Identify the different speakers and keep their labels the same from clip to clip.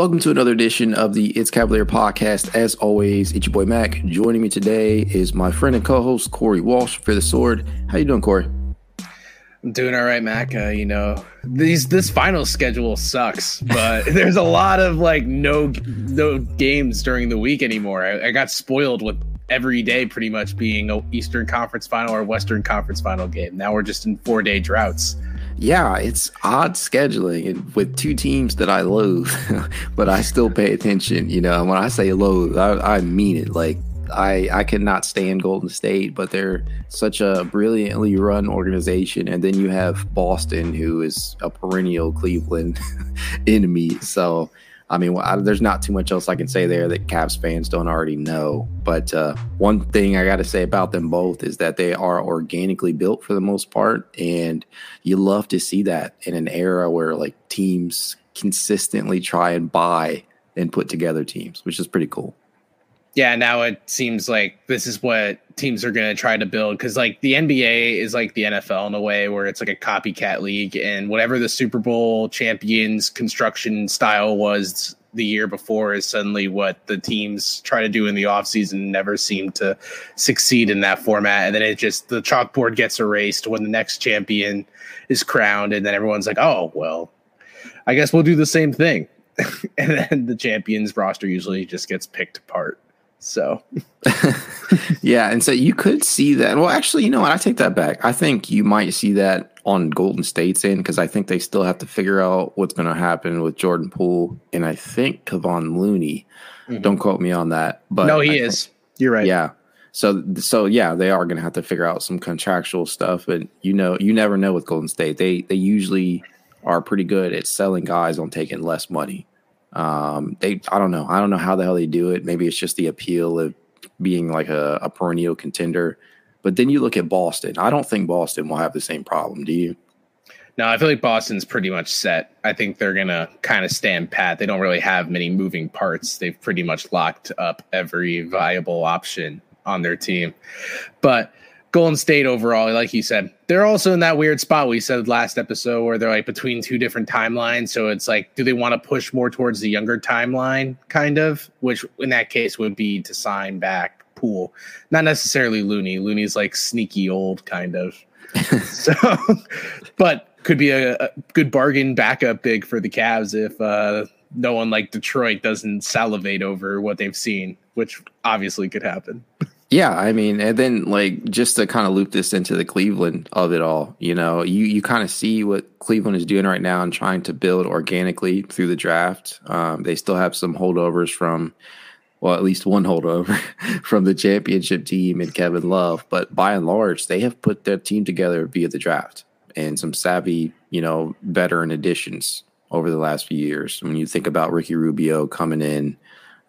Speaker 1: Welcome to another edition of the It's Cavalier podcast. As always, it's your boy Mac. Joining me today is my friend and co-host Corey Walsh for the Sword. How you doing, Corey?
Speaker 2: I'm doing all right, Mac. Uh, you know, these this final schedule sucks, but there's a lot of like no no games during the week anymore. I, I got spoiled with every day pretty much being a Eastern Conference final or Western Conference final game. Now we're just in four day droughts
Speaker 1: yeah, it's odd scheduling with two teams that I loathe, but I still pay attention. You know, when I say loathe, I, I mean it. Like I I cannot stand Golden State, but they're such a brilliantly run organization. And then you have Boston, who is a perennial Cleveland enemy. So I mean, I, there's not too much else I can say there that Cavs fans don't already know. But uh, one thing I got to say about them both is that they are organically built for the most part, and you love to see that in an era where like teams consistently try and buy and put together teams, which is pretty cool
Speaker 2: yeah, now it seems like this is what teams are going to try to build because, like, the NBA is like the NFL in a way where it's like a copycat league, and whatever the Super Bowl champions construction style was the year before is suddenly what the teams try to do in the offseason never seem to succeed in that format and then it just the chalkboard gets erased when the next champion is crowned and then everyone's like oh well i guess we'll do the same thing. And then the champions roster usually just gets picked apart so,
Speaker 1: yeah, and so you could see that. Well, actually, you know what? I take that back. I think you might see that on Golden State's end because I think they still have to figure out what's going to happen with Jordan Poole and I think Kevon Looney. Mm-hmm. Don't quote me on that, but
Speaker 2: no, he
Speaker 1: I
Speaker 2: is. Think, You're right.
Speaker 1: Yeah. So, so yeah, they are going to have to figure out some contractual stuff, but you know, you never know with Golden State. They they usually are pretty good at selling guys on taking less money. Um, they, I don't know. I don't know how the hell they do it. Maybe it's just the appeal of being like a, a perennial contender. But then you look at Boston. I don't think Boston will have the same problem. Do you?
Speaker 2: No, I feel like Boston's pretty much set. I think they're gonna kind of stand pat. They don't really have many moving parts. They've pretty much locked up every viable option on their team. But Golden State overall, like you said, they're also in that weird spot we said last episode where they're like between two different timelines. So it's like, do they want to push more towards the younger timeline, kind of, which in that case would be to sign back Poole, not necessarily Looney. Looney's like sneaky old, kind of. so, but could be a, a, good bargain backup big for the Cavs if uh, no one like Detroit doesn't salivate over what they've seen, which obviously could happen.
Speaker 1: Yeah, I mean, and then like just to kind of loop this into the Cleveland of it all, you know, you you kind of see what Cleveland is doing right now and trying to build organically through the draft. Um, they still have some holdovers from, well, at least one holdover from the championship team and Kevin Love, but by and large, they have put their team together via the draft and some savvy, you know, veteran additions over the last few years. When you think about Ricky Rubio coming in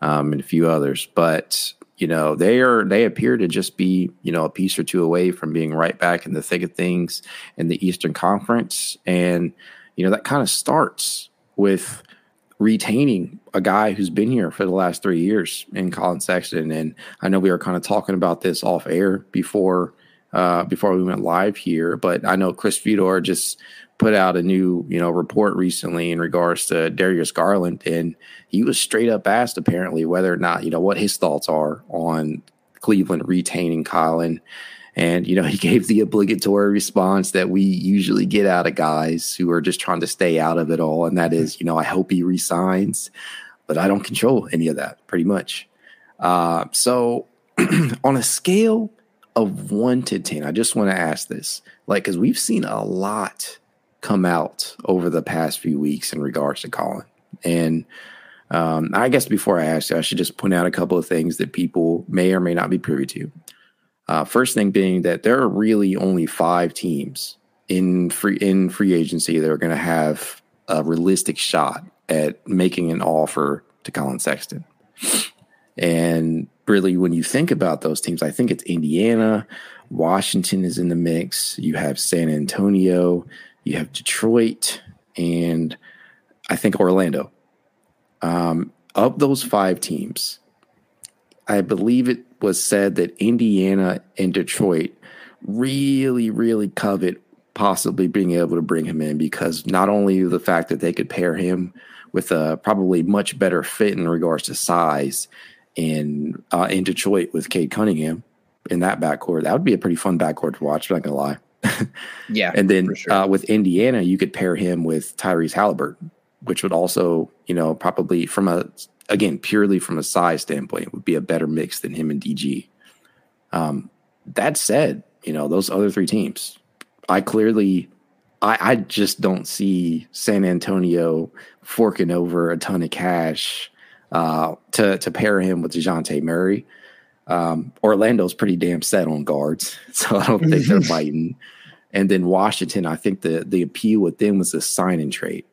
Speaker 1: um, and a few others, but you know they are they appear to just be you know a piece or two away from being right back in the thick of things in the Eastern Conference, and you know that kind of starts with retaining a guy who's been here for the last three years in colin Sexton. And I know we were kind of talking about this off air before uh, before we went live here, but I know Chris Fedor just put out a new, you know, report recently in regards to Darius Garland, and he was straight up asked apparently whether or not, you know, what his thoughts are on Cleveland retaining Colin. And, you know, he gave the obligatory response that we usually get out of guys who are just trying to stay out of it all. And that is, you know, I hope he resigns, but I don't control any of that pretty much. Uh, so on a scale of one to 10, I just want to ask this. Like, because we've seen a lot come out over the past few weeks in regards to Colin. And um, I guess before I ask you, I should just point out a couple of things that people may or may not be privy to. Uh, first thing being that there are really only five teams in free in free agency that are going to have a realistic shot at making an offer to Colin Sexton. And really, when you think about those teams, I think it's Indiana, Washington is in the mix. You have San Antonio, you have Detroit, and I think Orlando. Um, of those five teams, I believe it was said that Indiana and Detroit really, really covet possibly being able to bring him in because not only the fact that they could pair him with a probably much better fit in regards to size in uh, in Detroit with Cade Cunningham in that backcourt. That would be a pretty fun backcourt to watch. I'm not gonna lie.
Speaker 2: yeah,
Speaker 1: and then sure. uh, with Indiana, you could pair him with Tyrese Haliburton, which would also, you know, probably from a again purely from a size standpoint, would be a better mix than him and DG. Um, that said, you know those other three teams, I clearly, I, I just don't see San Antonio forking over a ton of cash uh, to to pair him with Dejounte Murray. Um, Orlando's pretty damn set on guards, so I don't think they're biting. And then Washington, I think the the appeal with them was a sign and trade.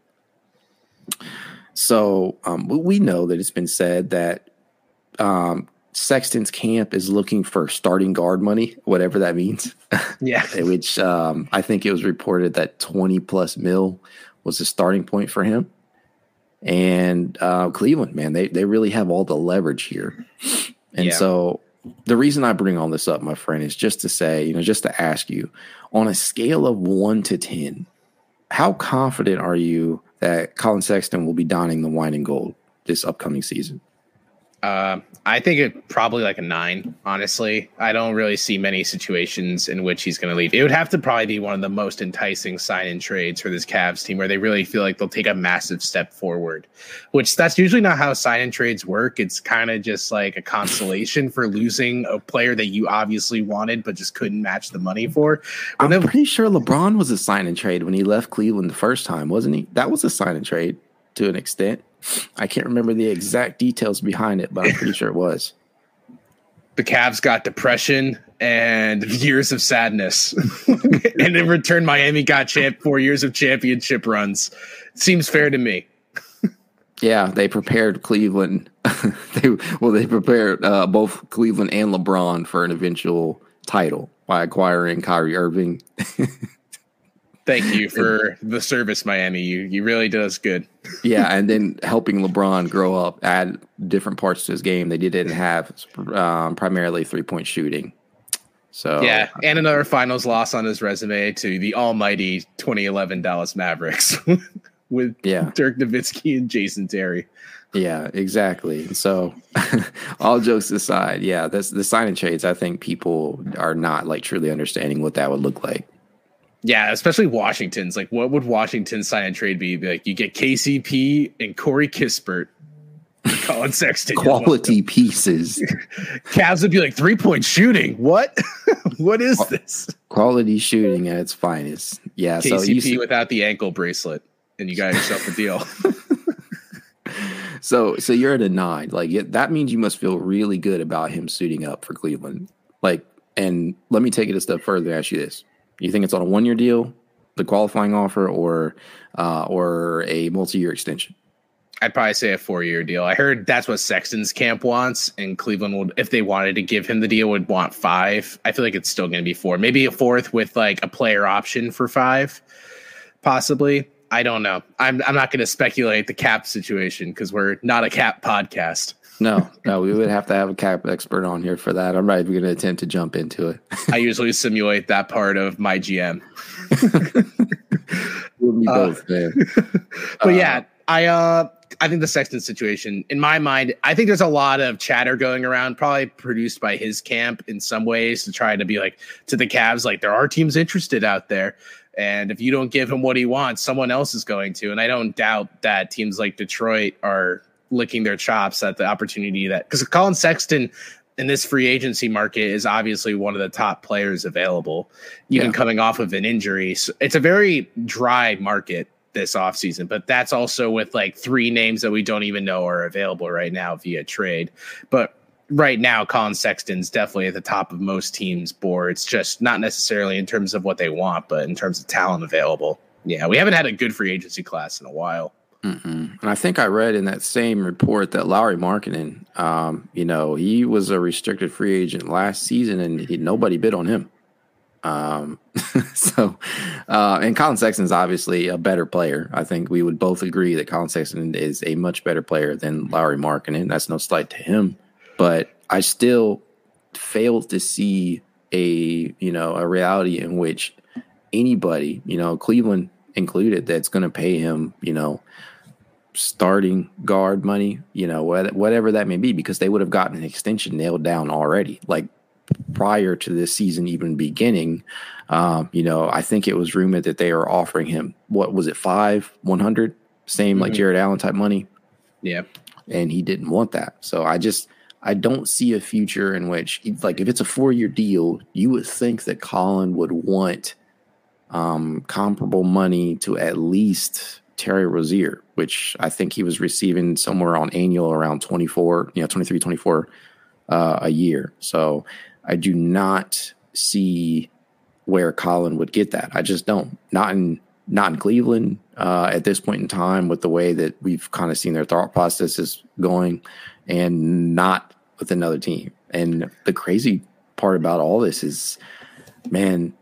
Speaker 1: So um, we know that it's been said that um, Sexton's camp is looking for starting guard money, whatever that means.
Speaker 2: Yeah,
Speaker 1: which um, I think it was reported that twenty plus mil was the starting point for him. And uh, Cleveland, man, they they really have all the leverage here. And yeah. so the reason I bring all this up, my friend, is just to say, you know, just to ask you, on a scale of one to ten, how confident are you that Colin Sexton will be donning the wine and gold this upcoming season?
Speaker 2: Uh, I think it probably like a nine. Honestly, I don't really see many situations in which he's going to leave. It would have to probably be one of the most enticing sign-in trades for this Cavs team, where they really feel like they'll take a massive step forward. Which that's usually not how sign-in trades work. It's kind of just like a consolation for losing a player that you obviously wanted but just couldn't match the money for.
Speaker 1: When I'm pretty sure LeBron was a sign-in trade when he left Cleveland the first time, wasn't he? That was a sign-in trade to an extent. I can't remember the exact details behind it, but I'm pretty sure it was.
Speaker 2: The Cavs got depression and years of sadness. and in return, Miami got champ four years of championship runs. Seems fair to me.
Speaker 1: yeah, they prepared Cleveland. they well, they prepared uh, both Cleveland and LeBron for an eventual title by acquiring Kyrie Irving
Speaker 2: Thank you for the service, Miami. You you really did us good.
Speaker 1: yeah, and then helping LeBron grow up, add different parts to his game that he didn't have, um, primarily three point shooting. So
Speaker 2: yeah, and another finals loss on his resume to the almighty 2011 Dallas Mavericks with
Speaker 1: yeah.
Speaker 2: Dirk Nowitzki and Jason Terry.
Speaker 1: Yeah, exactly. So, all jokes aside, yeah, that's the sign and trades. I think people are not like truly understanding what that would look like.
Speaker 2: Yeah, especially Washington's. Like, what would Washington's sign and trade be? Like, you get KCP and Corey Kispert, Colin Sexton,
Speaker 1: quality pieces.
Speaker 2: Cavs would be like three point shooting. What? what is this?
Speaker 1: Quality shooting at its finest. Yeah,
Speaker 2: KCP so you see- without the ankle bracelet, and you got yourself a deal.
Speaker 1: so, so you're at a nine. Like that means you must feel really good about him suiting up for Cleveland. Like, and let me take it a step further and ask you this you think it's on a one year deal, the qualifying offer, or uh, or a multi year extension?
Speaker 2: I'd probably say a four year deal. I heard that's what Sexton's camp wants, and Cleveland would, if they wanted to give him the deal, would want five. I feel like it's still going to be four, maybe a fourth with like a player option for five, possibly. I don't know. I'm I'm not going to speculate the cap situation because we're not a cap podcast.
Speaker 1: No, no, we would have to have a cap expert on here for that. I'm not even going to attempt to jump into it.
Speaker 2: I usually simulate that part of my GM.
Speaker 1: we'll both,
Speaker 2: uh, but uh, yeah, I uh, I think the Sexton situation, in my mind, I think there's a lot of chatter going around, probably produced by his camp in some ways to try to be like to the Cavs, like there are teams interested out there. And if you don't give him what he wants, someone else is going to. And I don't doubt that teams like Detroit are licking their chops at the opportunity that because Colin Sexton in this free agency market is obviously one of the top players available, even yeah. coming off of an injury. So it's a very dry market this offseason, but that's also with like three names that we don't even know are available right now via trade. But right now, Colin Sexton's definitely at the top of most teams' boards, just not necessarily in terms of what they want, but in terms of talent available. Yeah, we haven't had a good free agency class in a while.
Speaker 1: Mm-mm. And I think I read in that same report that Lauri Markkanen, um, you know, he was a restricted free agent last season, and he, nobody bid on him. Um, so, uh, and Colin Sexton is obviously a better player. I think we would both agree that Colin Sexton is a much better player than Lauri Markkanen. That's no slight to him, but I still fail to see a you know a reality in which anybody, you know, Cleveland included, that's going to pay him, you know, starting guard money, you know, whatever that may be, because they would have gotten an extension nailed down already. Like prior to this season even beginning, um, you know, I think it was rumored that they are offering him what was it five one hundred, same mm-hmm. like Jarrett Allen type money.
Speaker 2: Yeah,
Speaker 1: and he didn't want that. So I just I don't see a future in which like if it's a four year deal, you would think that Colin would want um, comparable money to at least Terry Rozier, which I think he was receiving somewhere on annual around 24, you know, 23, 24 uh, a year. So I do not see where Colin would get that. I just don't. Not in not in Cleveland uh, at this point in time with the way that we've kind of seen their thought processes going, and not with another team. And the crazy part about all this is, man,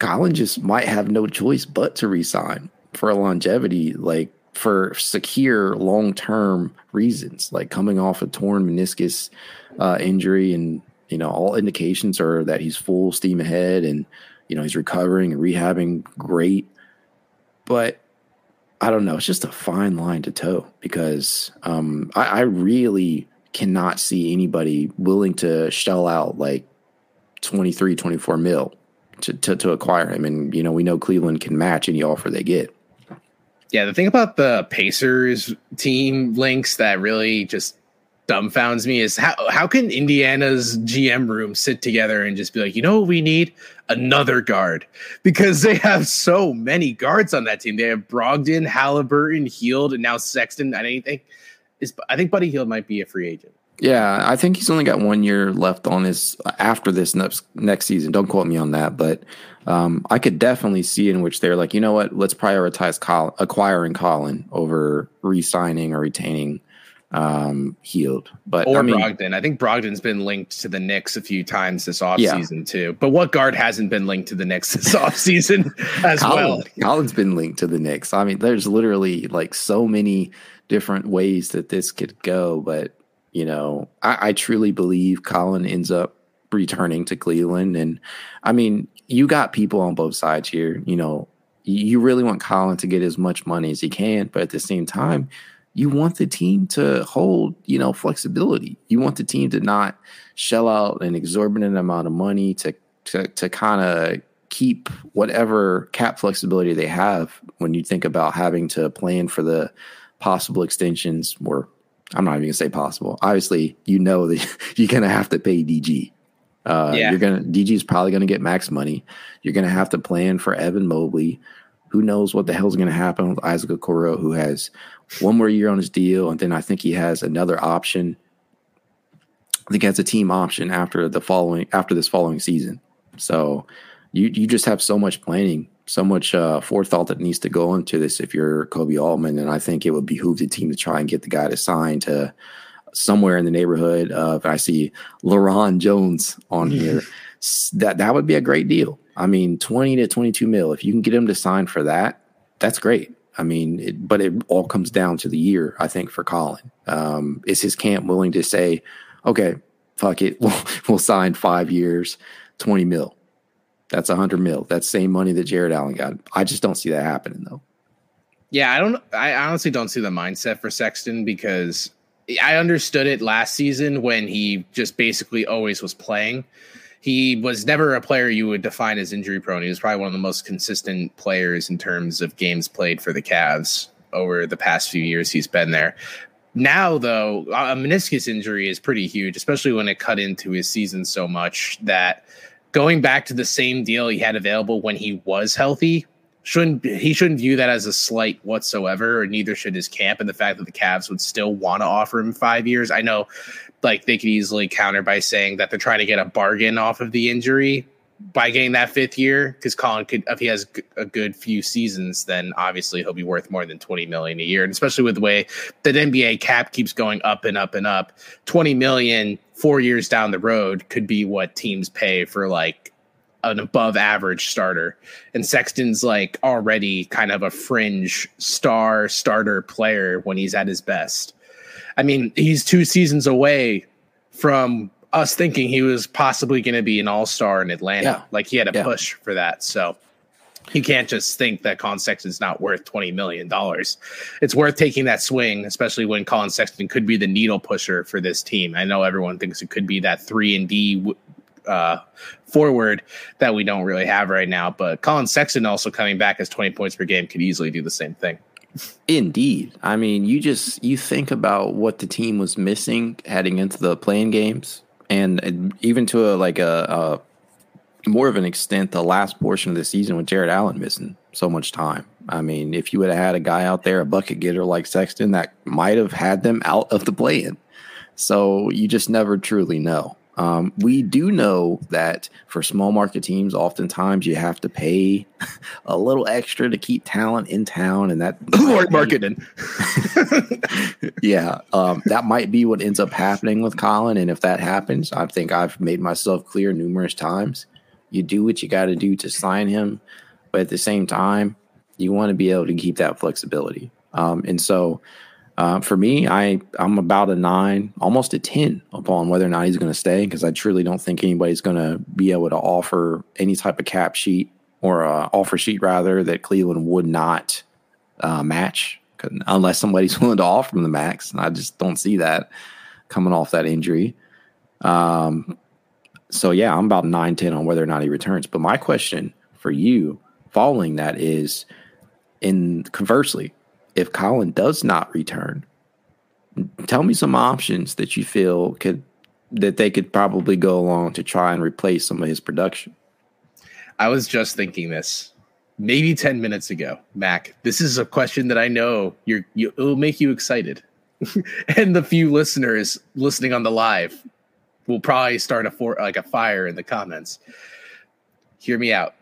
Speaker 1: Colin just might have no choice but to resign for longevity, like for secure long term reasons, like coming off a torn meniscus uh, injury, and you know all indications are that he's full steam ahead, and you know he's recovering and rehabbing great, but. I don't know. It's just a fine line to toe because um, I, I really cannot see anybody willing to shell out like 23, 24 mil to, to, to acquire him. And, you know, we know Cleveland can match any offer they get.
Speaker 2: Yeah, the thing about the Pacers team links that really just dumbfounds me is how how can Indiana's GM room sit together and just be like, you know what we need? Another guard. Because they have so many guards on that team. They have Brogdon, Haliburton, Hield, and now Sexton. And anything is I think Buddy Hield might be a free agent.
Speaker 1: Yeah, I think he's only got one year left on his after this next next season. Don't quote me on that, but um, I could definitely see in which they're like, you know what, let's prioritize acquiring Colin over re-signing or retaining um, Hield. But
Speaker 2: or I mean, Brogdon. I think Brogdon's been linked to the Knicks a few times this offseason yeah. too. But what guard hasn't been linked to the Knicks this offseason as Colin, well?
Speaker 1: Colin's been linked to the Knicks. I mean, there's literally like so many different ways that this could go, but you know, I, I truly believe Colin ends up returning to Cleveland. And I mean, you got people on both sides here. You know, you really want Colin to get as much money as he can, but at the same time, you want the team to hold, you know, flexibility. You want the team to not shell out an exorbitant amount of money to to to kind of keep whatever cap flexibility they have when you think about having to plan for the possible extensions or I'm not even gonna say possible. Obviously, you know that you're gonna have to pay DG. Uh, yeah. You're gonna DG is probably gonna get max money. You're gonna have to plan for Evan Mobley. Who knows what the hell's gonna happen with Isaac Okoro, who has one more year on his deal, and then I think he has another option. I think has a team option after the following after this following season. So you you just have so much planning so much uh, forethought that needs to go into this if you're Koby Altman, and I think it would behoove the team to try and get the guy to sign to somewhere in the neighborhood of. I see LeBron Jones on here. that that would be a great deal. I mean, twenty to twenty-two mil. If you can get him to sign for that, that's great. I mean, it, but it all comes down to the year. I think for Colin. um, is his camp willing to say, okay, fuck it, we'll, we'll sign five years, twenty mil that's a hundred mil. That's same money that Jarrett Allen got. I just don't see that happening though.
Speaker 2: Yeah, I don't. I honestly don't see the mindset for Sexton because I understood it last season when he just basically always was playing. He was never a player you would define as injury prone. He was probably one of the most consistent players in terms of games played for the Cavs over the past few years he's been there. Now, though, a meniscus injury is pretty huge, especially when it cut into his season so much that going back to the same deal he had available when he was healthy shouldn't he shouldn't view that as a slight whatsoever, or neither should his camp. And the fact that the Cavs would still want to offer him five years, I know, like they could easily counter by saying that they're trying to get a bargain off of the injury by getting that fifth year because Colin could if he has a good few seasons, then obviously he'll be worth more than twenty million a year. And especially with the way that NBA cap keeps going up and up and up, twenty million four years down the road could be what teams pay for like an above average starter. And Sexton's like already kind of a fringe star starter player when he's at his best. I mean, he's two seasons away from us thinking he was possibly going to be an all star in Atlanta. Yeah. Like he had a yeah. push for that. So you can't just think that Colin Sexton's not worth $20 million. It's worth taking that swing, especially when Colin Sexton could be the needle pusher for this team. I know everyone thinks it could be that three and D uh, forward that we don't really have right now. But Colin Sexton also coming back as 20 points per game could easily do the same thing.
Speaker 1: Indeed. I mean, you just you think about what the team was missing heading into the play-in games, and even to a, like a, a more of an extent, the last portion of the season with Jarrett Allen missing so much time. I mean, if you would have had a guy out there, a bucket getter like Sexton, that might have had them out of the play-in. So you just never truly know. Um, we do know that for small market teams, oftentimes you have to pay a little extra to keep talent in town, and that
Speaker 2: more marketing.
Speaker 1: yeah, um, that might be what ends up happening with Colin. And if that happens, I think I've made myself clear numerous times. You do what you got to do to sign him, but at the same time, you want to be able to keep that flexibility. Um, and so uh, for me, I I'm about a nine, almost a ten upon whether or not he's going to stay because I truly don't think anybody's going to be able to offer any type of cap sheet or uh, offer sheet rather that Cleveland would not uh, match unless somebody's willing to offer him the max. And I just don't see that coming off that injury. Um, so yeah, I'm about nine ten on whether or not he returns. But my question for you, following that, is in conversely if Colin does not return, tell me some options that you feel could that they could probably go along to try and replace some of his production.
Speaker 2: I was just thinking this maybe 10 minutes ago, Mac. This is a question that I know you're you, it'll make you excited. and the few listeners listening on the live will probably start a for like a fire in the comments. Hear me out.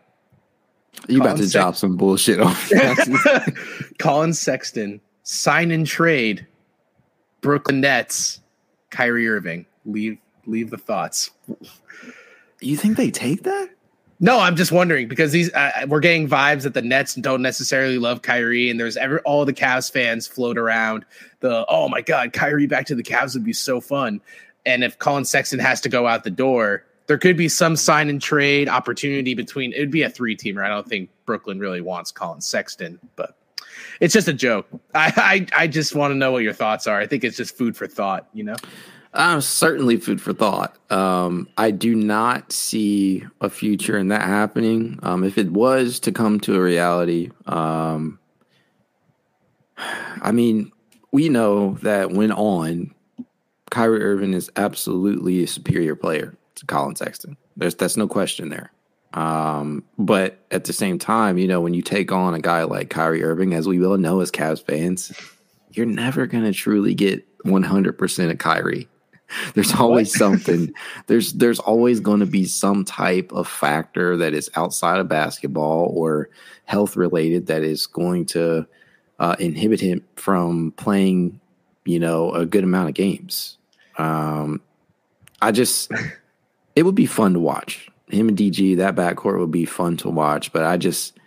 Speaker 1: You Colin about to drop some bullshit on
Speaker 2: Colin Sexton sign and trade Brooklyn Nets Kyrie Irving. Leave leave the thoughts.
Speaker 1: You think they take that?
Speaker 2: No, I'm just wondering because these uh, we're getting vibes that the Nets don't necessarily love Kyrie, and there's every all the Cavs fans float around the oh my god, Kyrie back to the Cavs would be so fun. And if Colin Sexton has to go out the door, there could be some sign and trade opportunity between it would be a three teamer. I don't think Brooklyn really wants Colin Sexton, but it's just a joke. I I, I just want to know what your thoughts are. I think it's just food for thought, you know.
Speaker 1: Uh, certainly food for thought. Um, I do not see a future in that happening. Um, if it was to come to a reality, um, I mean, we know that when on, Kyrie Irving is absolutely a superior player Colin Sexton. There's that's no question there. Um, but at the same time, you know, when you take on a guy like Kyrie Irving, as we all know as Cavs fans, you're never going to truly get 100% of Kyrie. There's always something. There's there's always going to be some type of factor that is outside of basketball or health related that is going to uh, inhibit him from playing, you know, a good amount of games. Um, I just it would be fun to watch. Him and DG, that backcourt would be fun to watch. But I just,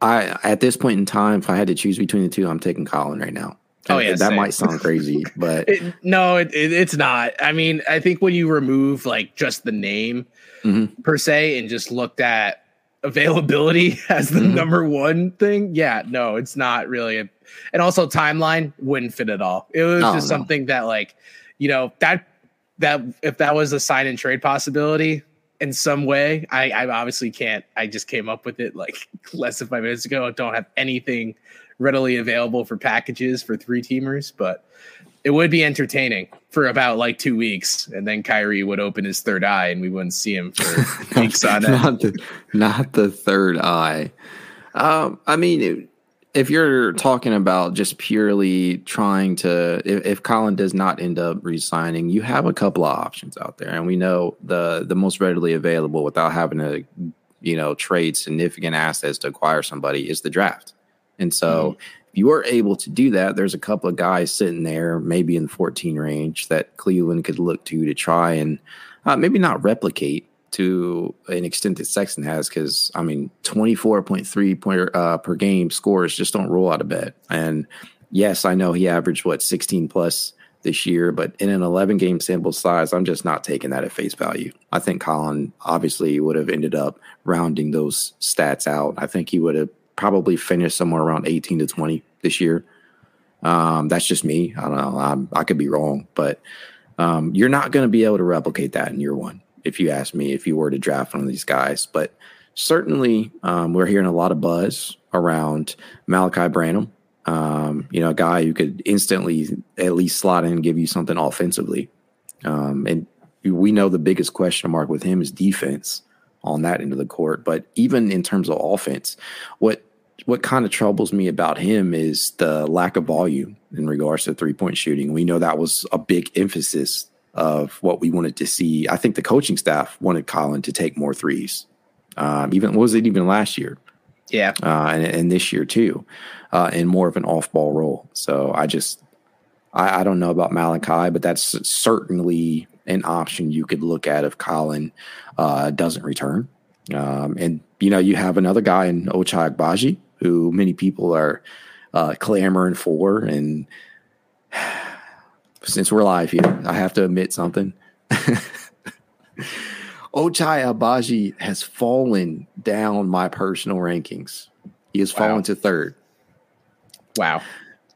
Speaker 1: I at this point in time, if I had to choose between the two, I'm taking Colin right now. Oh yeah, that same. might sound crazy, but
Speaker 2: it, no, it, it, it's not. I mean, I think when you remove like just the name mm-hmm. per se and just looked at availability as the mm-hmm. number one thing, yeah, no, it's not really. A, and also timeline wouldn't fit at all. It was oh, just no. something that like, you know, that that if that was a sign and trade possibility in some way, I, I obviously can't. I just came up with it like less than five minutes ago. I don't have anything readily available for packages for three teamers, but it would be entertaining for about like two weeks, and then Kyrie would open his third eye, and we wouldn't see him for weeks on
Speaker 1: end. Not the, not the third eye. Um, I mean, it, if you're talking about just purely trying to, if, if Colin does not end up resigning, you have a couple of options out there, and we know the the most readily available without having to, you know, trade significant assets to acquire somebody is the draft. And so, mm-hmm. if you are able to do that, there's a couple of guys sitting there, maybe in the 14 range, that Cleveland could look to to try and uh, maybe not replicate, to an extent that Sexton has, because I mean, 24.3 point uh, per game scores just don't roll out of bed. And yes, I know he averaged what 16 plus this year, but in an 11 game sample size, I'm just not taking that at face value. I think Colin obviously would have ended up rounding those stats out. I think he would have probably finished somewhere around 18 to 20 this year. Um, that's just me. I don't know. I'm, i could be wrong, but um, you're not going to be able to replicate that in year one if you ask me, if you were to draft one of these guys. But certainly, um, we're hearing a lot of buzz around Malaki Branham. Um, you know, a guy who could instantly at least slot in and give you something offensively. Um, and we know the biggest question mark with him is defense on that end of the court. But even in terms of offense, what what kind of troubles me about him is the lack of volume in regards to three point shooting. We know that was a big emphasis of what we wanted to see. I think the coaching staff wanted Colin to take more threes. Um, even was it even last year?
Speaker 2: Yeah,
Speaker 1: uh, and, and, this year too, uh, in more of an off ball role. So I just I, I, don't know about Malaki, but that's certainly an option you could look at if Colin uh, doesn't return. Um, and you know you have another guy in Ochai Agbaji who many people are uh, clamoring for and since we're live here, I have to admit something. Ochai Agbaji has fallen down my personal rankings. He has wow. fallen to third.
Speaker 2: Wow.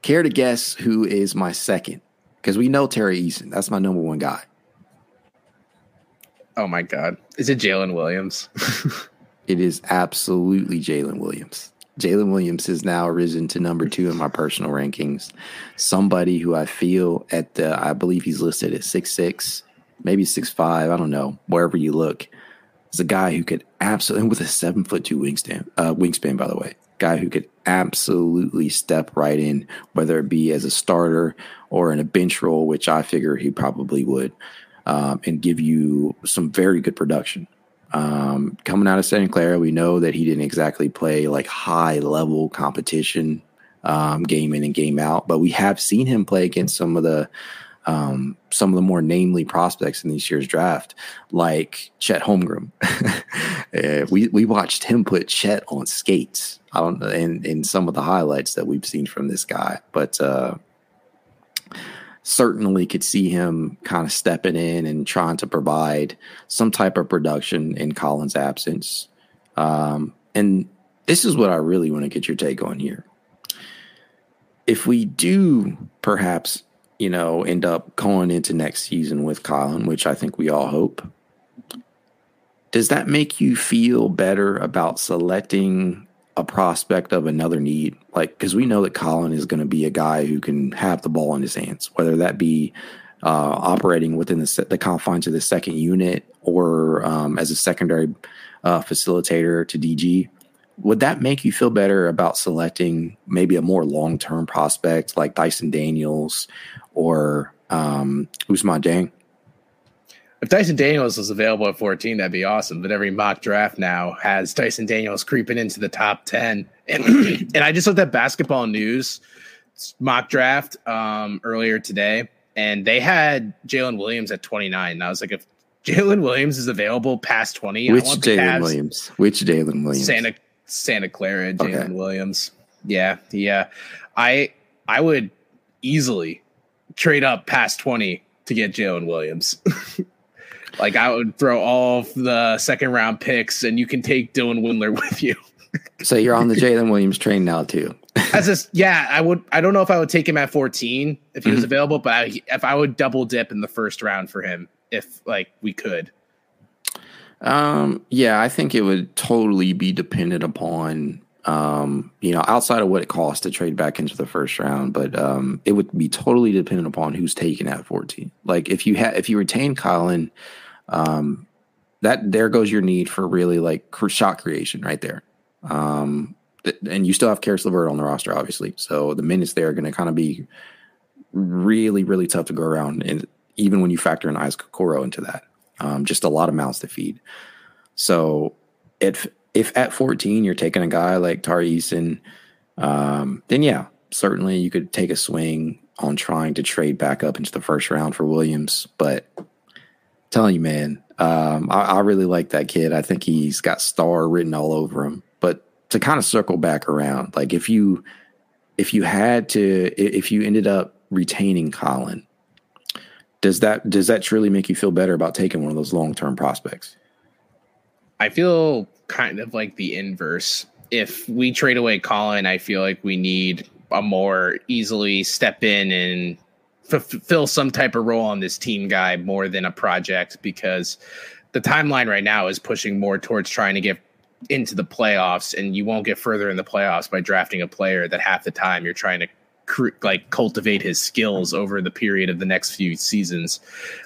Speaker 1: Care to guess who is my second? Because we know Tari Eason. That's my number one guy.
Speaker 2: Oh my God. Is it Jalen Williams?
Speaker 1: it is absolutely Jalen Williams. Jalen Williams has now risen to number two in my personal rankings. Somebody who I feel at the, I believe he's listed at six six, maybe six five. I don't know. Wherever you look, is a guy who could absolutely with a seven foot two wingspan. Uh, wingspan, by the way, guy who could absolutely step right in, whether it be as a starter or in a bench role, which I figure he probably would, um, and give you some very good production. Um, coming out of Santa Clara, we know that he didn't exactly play like high level competition um, game in and game out, but we have seen him play against some of the um, some of the more namely prospects in this year's draft, like Chet Holmgren. uh, we we watched him put Chet on skates. I don't in in some of the highlights that we've seen from this guy, but uh, certainly could see him kind of stepping in and trying to provide some type of production in Colin's absence. Um, and this is what I really want to get your take on here. If we do perhaps, you know, end up going into next season with Colin, which I think we all hope, does that make you feel better about selecting a prospect of another need. Like, because we know that Colin is going to be a guy who can have the ball in his hands, whether that be uh, operating within the, the, confines of the second unit or um, as a secondary uh, facilitator to DG. Would that make you feel better about selecting maybe a more long term prospect like Dyson Daniels or um, Ousmane Dieng?
Speaker 2: If Dyson Daniels was available at 14, that'd be awesome. But every mock draft now has Dyson Daniels creeping into the top 10. And, and I just looked at basketball news mock draft um, earlier today, and they had Jalen Williams at 29. And I was like, if Jalen Williams is available past 20,
Speaker 1: which Jalen Williams? Which Jalen Williams?
Speaker 2: Santa Santa Clara Jalen okay. Williams. Yeah, yeah. I I would easily trade up past 20 to get Jalen Williams. Like I would throw all the second round picks, and you can take Dylan Windler with you.
Speaker 1: so you're on the Jalen Williams train now too.
Speaker 2: As a, yeah, I would. I don't know if I would take him at 14 if he mm-hmm. was available, but I, if I would double dip in the first round for him, if like we could.
Speaker 1: Um. Yeah, I think it would totally be dependent upon Um, you know, outside of what it costs to trade back into the first round, but um, it would be totally dependent upon who's taken at 14. Like if you had if you retain Colin, um, that there goes your need for really like shot creation right there. Um, and you still have Caris LeVert on the roster, obviously. So the minutes there are going to kind of be really, really tough to go around. And even when you factor in Isaac Okoro into that, um, just a lot of mouths to feed. So if if at 14 you're taking a guy like Tari Eason, um, then yeah, certainly you could take a swing on trying to trade back up into the first round for Williams. But telling you, man, um, I, I really like that kid. I think he's got star written all over him. But to kind of circle back around, like if you if you had to if you ended up retaining Colin, does that does that truly make you feel better about taking one of those long term prospects?
Speaker 2: I feel kind of like the inverse. If we trade away Colin, I feel like we need a more easily step in and fulfill some type of role on this team guy more than a project because the timeline right now is pushing more towards trying to get into the playoffs and you won't get further in the playoffs by drafting a player that half the time you're trying to like cultivate his skills over the period of the next few seasons.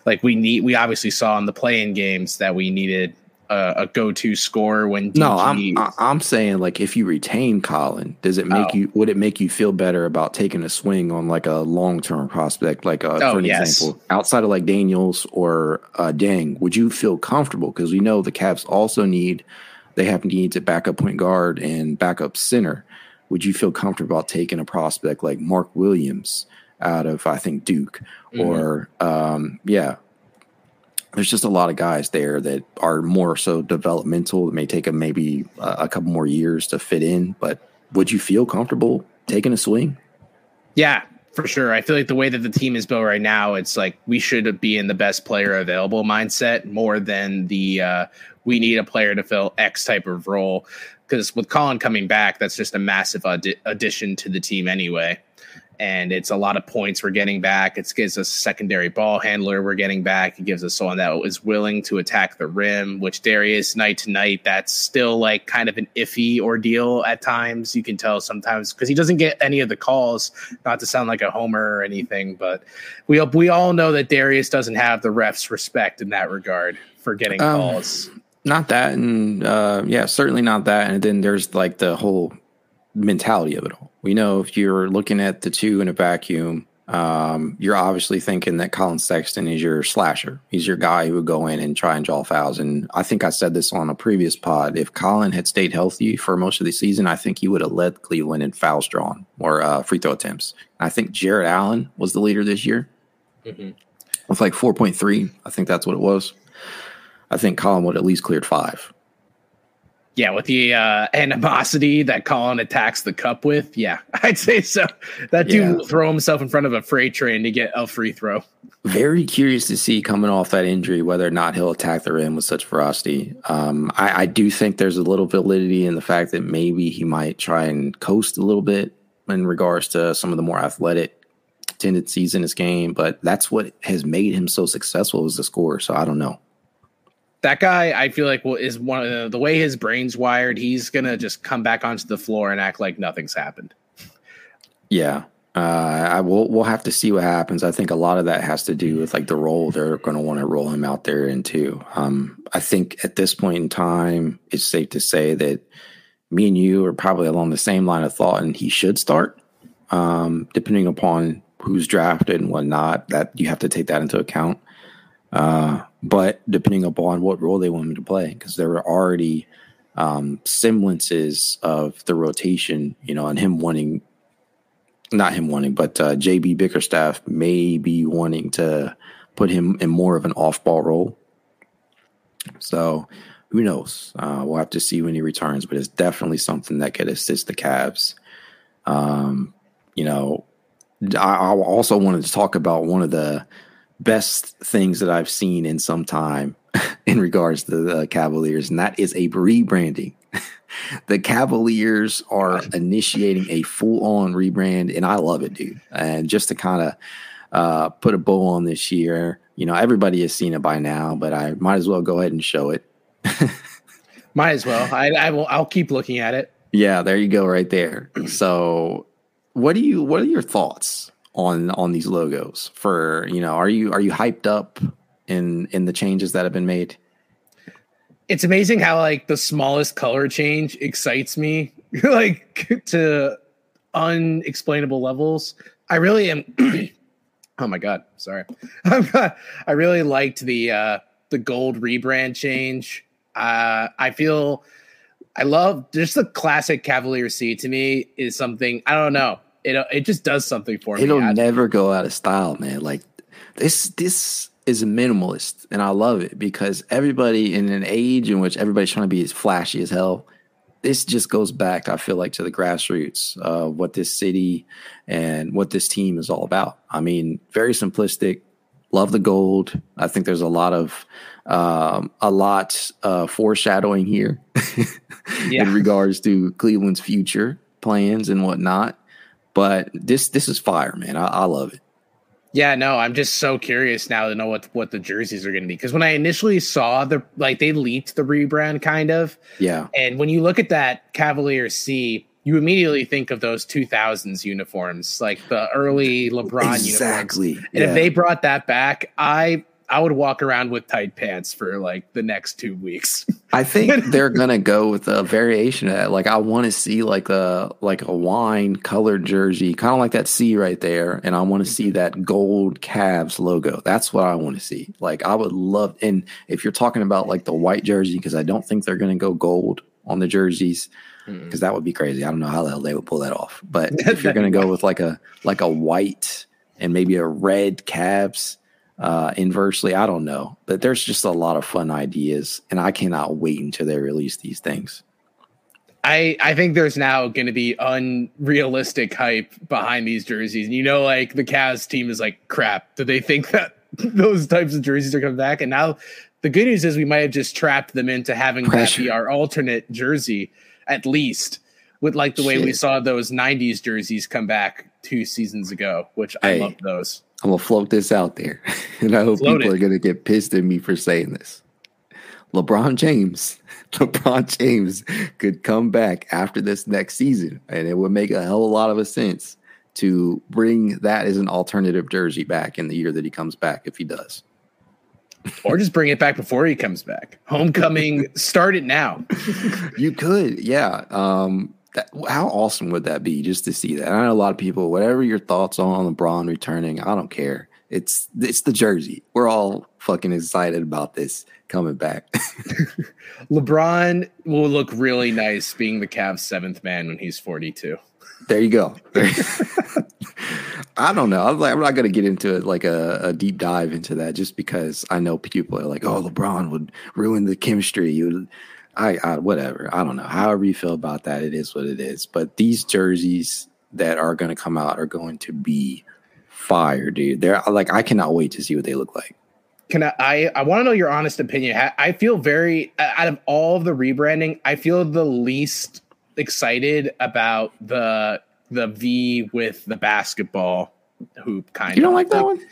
Speaker 2: Like we need, we obviously saw in the play-in games that we needed a, a go-to score when
Speaker 1: DG no I'm I'm saying like if you retain colin does it make oh. you would it make you feel better about taking a swing on like a long-term prospect like uh, oh, for an yes. example outside of like Daniels or uh, Dieng would you feel comfortable because we know the Cavs also need they have needs at backup point guard and backup center would you feel comfortable about taking a prospect like Mark Williams out of I think Duke mm-hmm. or um, yeah there's just a lot of guys there that are more so developmental. It may take them maybe a, a couple more years to fit in, but would you feel comfortable taking a swing?
Speaker 2: Yeah, for sure. I feel like the way that the team is built right now, it's like we should be in the best player available mindset more than the uh, we need a player to fill X type of role. Because with Colin coming back, that's just a massive addition to the team anyway and it's a lot of points we're getting back. It gives us a secondary ball handler we're getting back. It gives us someone that is willing to attack the rim, which Darius night to night, that's still like kind of an iffy ordeal at times. You can tell sometimes because he doesn't get any of the calls, not to sound like a homer or anything, but we, we all know that Darius doesn't have the refs respect in that regard for getting um, calls.
Speaker 1: Not that. And uh, yeah, certainly not that. And then there's like the whole mentality of it all. We know if you're looking at the two in a vacuum, um, you're obviously thinking that Colin Sexton is your slasher. He's your guy who would go in and try and draw fouls. And I think I said this on a previous pod. If Colin had stayed healthy for most of the season, I think he would have led Cleveland in fouls drawn or uh, free throw attempts. I think Jarrett Allen was the leader this year mm-hmm. with like 4.3. I think that's what it was. I think Colin would at least cleared five
Speaker 2: yeah, with the uh, animosity that Colin attacks the cup with, yeah, I'd say so. That dude yeah. will throw himself in front of a freight train to get a free throw.
Speaker 1: Very curious to see coming off that injury whether or not he'll attack the rim with such ferocity. Um, I, I do think there's a little validity in the fact that maybe he might try and coast a little bit in regards to some of the more athletic tendencies in his game, but that's what has made him so successful as a scorer. So I don't know
Speaker 2: that guy I feel like will, is one of the, the way his brain's wired. He's gonna just come back onto the floor and act like nothing's happened.
Speaker 1: Yeah, uh, I will. We'll have to see what happens. I think a lot of that has to do with like the role they're going to want to roll him out there into. Um, I think at this point in time, it's safe to say that me and you are probably along the same line of thought, and he should start. Um, depending upon who's drafted and whatnot, that you have to take that into account. Uh, but depending upon what role they want him to play, because there were already um, semblances of the rotation, you know, and him wanting, not him wanting, but uh, JB Bickerstaff may be wanting to put him in more of an off ball role. So who knows? Uh, we'll have to see when he returns, but it's definitely something that could assist the Cavs. Um, you know, I, I also wanted to talk about one of the best things that I've seen in some time in regards to the Cavaliers, and that is a rebranding. the Cavaliers are initiating a full on rebrand, and I love it, dude. And just to kind of uh, put a bow on this year, you know, everybody has seen it by now, but I might as well go ahead and show it.
Speaker 2: might as well. I, I will. I'll keep looking at it.
Speaker 1: Yeah, there you go, right there. So, what do you? What are your thoughts on on these logos? For you know, are you are you hyped up in in the changes that have been made?
Speaker 2: It's amazing how like the smallest color change excites me, like to unexplainable levels. I really am. oh my god, sorry. I really liked the uh, the gold rebrand change. Uh, I feel I love just the classic Cavalier C to me is something I don't know. It it just does something for
Speaker 1: It'll
Speaker 2: me.
Speaker 1: It'll never go out of style, man. Like this this is minimalist and I love it because everybody in an age in which everybody's trying to be as flashy as hell, this just goes back, I feel like, to the grassroots of what this city and what this team is all about. I mean, very simplistic. Love the gold. I think there's a lot of um, a lot uh, foreshadowing here yeah. in regards to Cleveland's future plans and whatnot. But this this is fire, man. I, I love it.
Speaker 2: Yeah, no, I'm just so curious now to know what what the jerseys are going to be because when I initially saw the like they leaked the rebrand kind of
Speaker 1: yeah,
Speaker 2: and when you look at that Cavalier C, you immediately think of those 2000s uniforms, like the early LeBron
Speaker 1: exactly.
Speaker 2: uniforms. And yeah. if they brought that back, I I would walk around with tight pants for like the next two weeks.
Speaker 1: I think they're gonna go with a variation of that. Like I want to see like a like a wine colored jersey, kind of like that C right there, and I want to see that gold Cavs logo. That's what I want to see. Like I would love. And if you're talking about like the white jersey, because I don't think they're gonna go gold on the jerseys, because mm-hmm. that would be crazy. I don't know how the hell they would pull that off. But if you're gonna go with like a like a white and maybe a red Cavs uh, inversely. I don't know, but there's just a lot of fun ideas, and I cannot wait until they release these things.
Speaker 2: I I think there's now going to be unrealistic hype behind these jerseys, and you know, like the Cavs team is like crap. Do they think that those types of jerseys are coming back? And now the good news is we might have just trapped them into having Pressure. that be our alternate jersey at least with like the Shit. way we saw those 90s jerseys come back two seasons ago which hey, i love those
Speaker 1: I'm gonna float this out there, and I hope Float people it. are gonna get pissed at me for saying this. LeBron James, LeBron James could come back after this next season, and it would make a hell of a lot of a sense to bring that as an alternative jersey back in the year that he comes back, if he does.
Speaker 2: or just bring it back before he comes back. Homecoming, start it now.
Speaker 1: you could, yeah. Um, that, how awesome would that be just to see that? I know a lot of people, whatever your thoughts on LeBron returning, I don't care. It's it's the jersey. We're all fucking excited about this coming back.
Speaker 2: LeBron will look really nice being the Cavs seventh man when he's 42.
Speaker 1: There you go. I don't know. I'm, like, I'm not going to get into it like a, a, deep dive into that just because I know people are like, oh, LeBron would ruin the chemistry. You would I, I whatever. I don't know. However you feel about that, it is what it is. But these jerseys that are going to come out are going to be fire, dude. They're like I cannot wait to see what they look like.
Speaker 2: Can I? I, I want to know your honest opinion. I feel very out of all of the rebranding, I feel the least excited about the the V with the basketball hoop kind of.
Speaker 1: you don't like that like, one?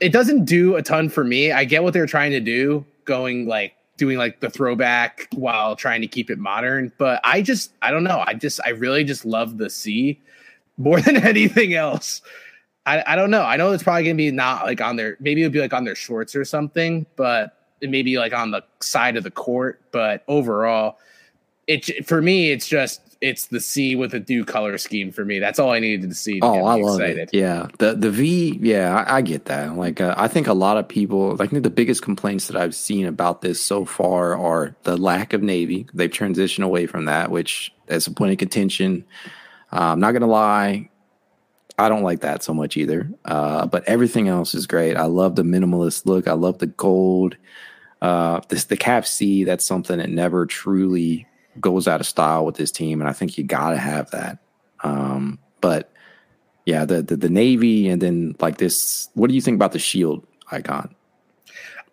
Speaker 2: It doesn't do a ton for me. I get what they're trying to do, going like doing like the throwback while trying to keep it modern. But I just, I don't know. I just, I really just love the sea more than anything else. I, I don't know. I know it's probably gonna be not like on their, maybe it'll be like on their shorts or something, but it may be like on the side of the court. But overall, it for me, it's just it's the C with a new color scheme for me. That's all I needed to see. To
Speaker 1: oh, I love excited. it. Yeah, the the V. Yeah, I, I get that. Like, uh, I think a lot of people. I think the biggest complaints that I've seen about this so far are the lack of navy. They've transitioned away from that, which is a point of contention. Uh, I'm not gonna lie. I don't like that so much either. Uh, but everything else is great. I love the minimalist look. I love the gold. Uh, this the Cap C. That's something that never truly goes out of style with this team, and I think you got to have that. Um, but yeah, the, the the Navy, and then like this. What do you think about the Shield icon?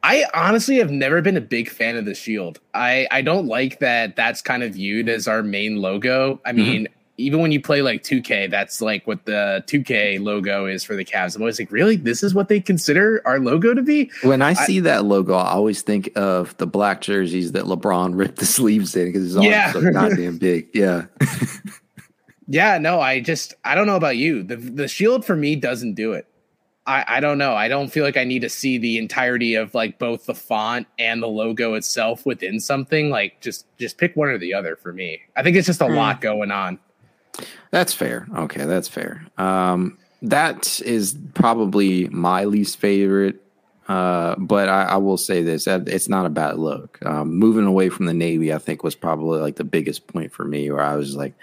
Speaker 2: I honestly have never been a big fan of the Shield. I I don't like that. That's kind of viewed as our main logo. I mm-hmm. Mean, even when you play like 2K, that's like what the 2K logo is for the Cavs. I'm always like, really? This is what they consider our logo to be?
Speaker 1: When I, I see that logo, I always think of the black jerseys that LeBron ripped the sleeves in because it's all yeah. so goddamn big. Yeah.
Speaker 2: yeah, no, I just I don't know about you. The the shield for me doesn't do it. I, I don't know. I don't feel like I need to see the entirety of like both the font and the logo itself within something. Like just just pick one or the other for me. I think it's just a mm. lot going on.
Speaker 1: That's fair. Okay, that's fair. Um, that is probably my least favorite. Uh, but I, I, will say this: it's not a bad look. Um, moving away from the navy, I think, was probably like the biggest point for me, where I was like,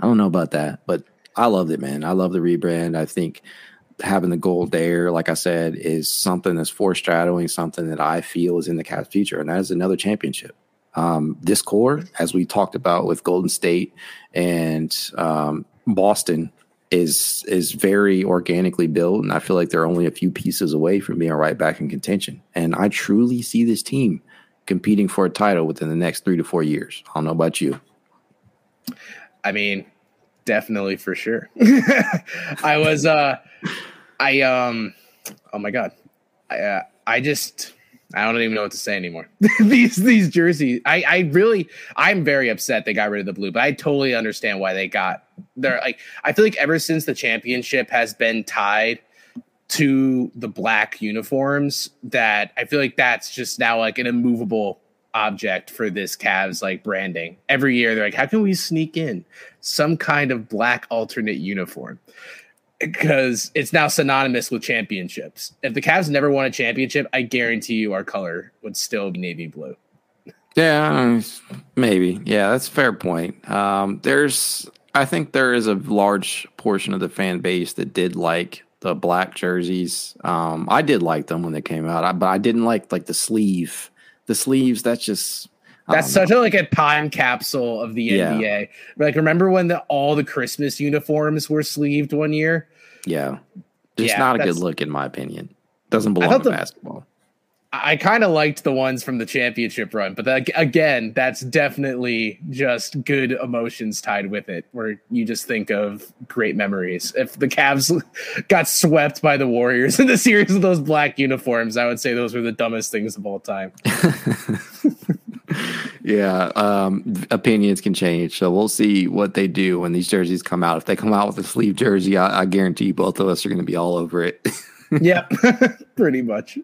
Speaker 1: I don't know about that, but I loved it, man. I love the rebrand. I think having the gold there, like I said, is something that's foreshadowing something that I feel is in the Cavs' future, and that is another championship. Um, this core, as we talked about with Golden State and um, Boston, is is very organically built, and I feel like they're only a few pieces away from being right back in contention. And I truly see this team competing for a title within the next three to four years. I don't know about you.
Speaker 2: I mean, definitely for sure. I was uh I um oh my god. I uh, I just I don't even know what to say anymore. these these jerseys, I I really I'm very upset they got rid of the blue, but I totally understand why they got they're like I feel like ever since the championship has been tied to the black uniforms that I feel like that's just now like an immovable object for this Cavs like branding. Every year they're like, how can we sneak in some kind of black alternate uniform? Because it's now synonymous with championships. If the Cavs never won a championship, I guarantee you our color would still be navy blue.
Speaker 1: Yeah, maybe. Yeah, that's a fair point. Um, there's, I think there is a large portion of the fan base that did like the black jerseys. Um, I did like them when they came out, but I didn't like like the sleeve the sleeves. That's just
Speaker 2: that's um, such a like a time capsule of the yeah. NBA. Like, remember when the all the Christmas uniforms were sleeved one year?
Speaker 1: Yeah, just yeah, not a good look in my opinion. Doesn't belong to the, basketball.
Speaker 2: I kind of liked the ones from the championship run, but that, again, that's definitely just good emotions tied with it, where you just think of great memories. If the Cavs got swept by the Warriors in the series of those black uniforms, I would say those were the dumbest things of all time.
Speaker 1: yeah, um, opinions can change, so we'll see what they do when these jerseys come out. If they come out with a sleeve jersey, I, I guarantee both of us are going to be all over it.
Speaker 2: yep, pretty much.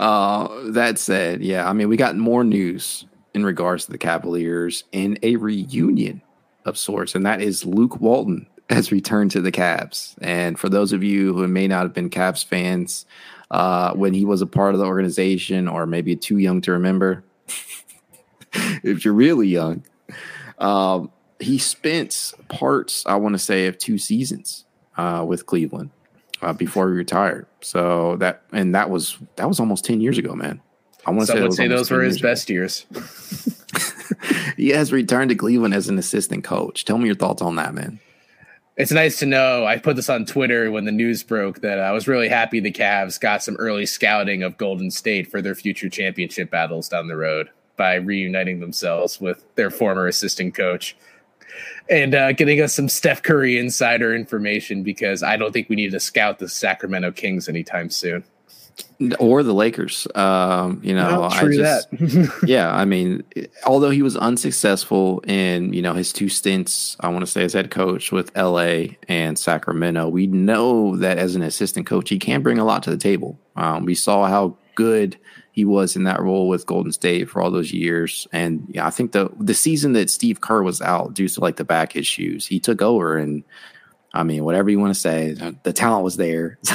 Speaker 1: Uh, that said, yeah, I mean, we got more news in regards to the Cavaliers in a reunion of sorts, and that is Luke Walton has returned to the Cavs. And for those of you who may not have been Cavs fans uh, when he was a part of the organization, or maybe too young to remember, if you're really young, um, he spent parts, I want to say, of two seasons uh, with Cleveland uh, before he retired. So that and that was that was almost ten years ago, man.
Speaker 2: I want to say, say those were his best years.
Speaker 1: he has returned to Cleveland as an assistant coach. Tell me your thoughts on that, man.
Speaker 2: It's nice to know. I put this on Twitter when the news broke that I was really happy the Cavs got some early scouting of Golden State for their future championship battles down the road by reuniting themselves with their former assistant coach and uh, getting us some Steph Curry insider information because I don't think we need to scout the Sacramento Kings anytime soon.
Speaker 1: Or the Lakers. Um, you know, I just, yeah, I mean, although he was unsuccessful in, you know, his two stints, I want to say as head coach with LA and Sacramento, we know that as an assistant coach, he can bring a lot to the table. Um, we saw how good he was in that role with Golden State for all those years. And yeah, I think the the season that Steve Kerr was out due to like the back issues, he took over and I mean, whatever you want to say, the talent was there.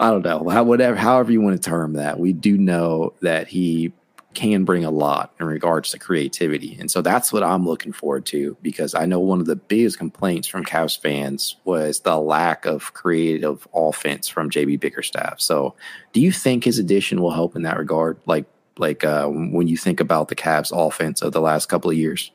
Speaker 1: I don't know, whatever, however you want to term that. We do know that he can bring a lot in regards to creativity. And so that's what I'm looking forward to because I know one of the biggest complaints from Cavs fans was the lack of creative offense from JB Bickerstaff. So do you think his addition will help in that regard? Like, like uh, when you think about the Cavs offense of the last couple of years?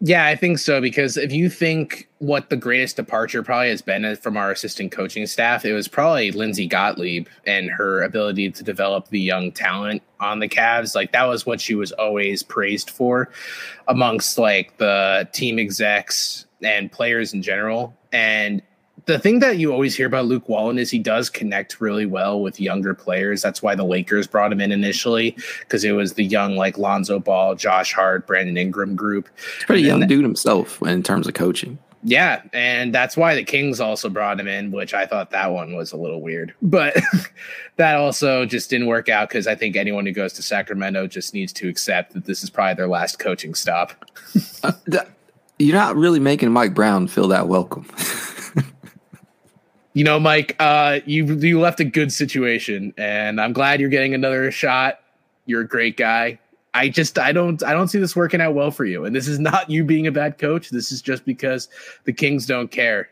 Speaker 2: Yeah, I think so because if you think what the greatest departure probably has been uh, from our assistant coaching staff, it was probably Lindsay Gottlieb and her ability to develop the young talent on the Cavs. Like that was what she was always praised for amongst like the team execs and players in general. And the thing that you always hear about Luke Walton is he does connect really well with younger players. That's why the Lakers brought him in initially because it was the young like Lonzo Ball, Josh Hart, Brandon Ingram group.
Speaker 1: He's pretty young dude himself in terms of coaching.
Speaker 2: Yeah, and that's why the Kings also brought him in, which I thought that one was a little weird. But that also just didn't work out because I think anyone who goes to Sacramento just needs to accept that this is probably their last coaching stop.
Speaker 1: uh, th- you're not really making Mike Brown feel that welcome.
Speaker 2: you know, Mike, uh, you you left a good situation, and I'm glad you're getting another shot. You're a great guy. I just I don't I don't see this working out well for you. And this is not you being a bad coach. This is just because the Kings don't care.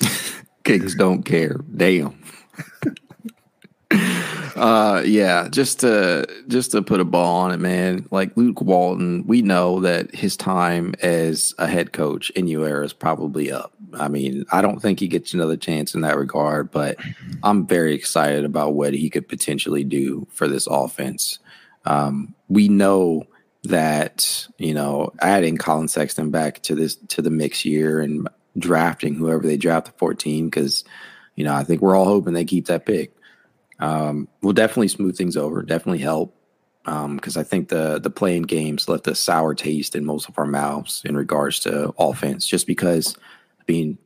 Speaker 1: Kings don't care. Damn. Uh yeah, just to just to put a ball on it, man. Like Luke Walton, we know that his time as a head coach in U era is probably up. I mean, I don't think he gets another chance in that regard, but I'm very excited about what he could potentially do for this offense. Um, we know that you know adding Colin Sexton back to this to the mix year and drafting whoever they draft at 14 because you know I think we're all hoping they keep that pick. Um, will definitely smooth things over, definitely help because um, I think the the play-in games left a sour taste in most of our mouths in regards to offense, just because I mean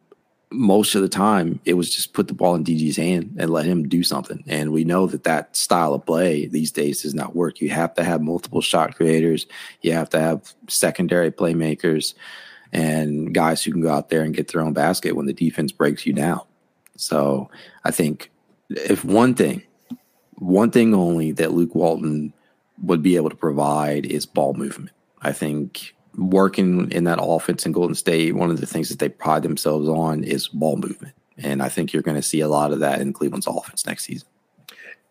Speaker 1: most of the time it was just put the ball in DG's hand and let him do something. And we know that that style of play these days does not work. You have to have multiple shot creators. You have to have secondary playmakers and guys who can go out there and get their own basket when the defense breaks you down. So I think if one thing, one thing only that Luke Walton would be able to provide is ball movement. I think working in that offense in Golden State, one of the things that they pride themselves on is ball movement. And I think you're going to see a lot of that in Cleveland's offense next season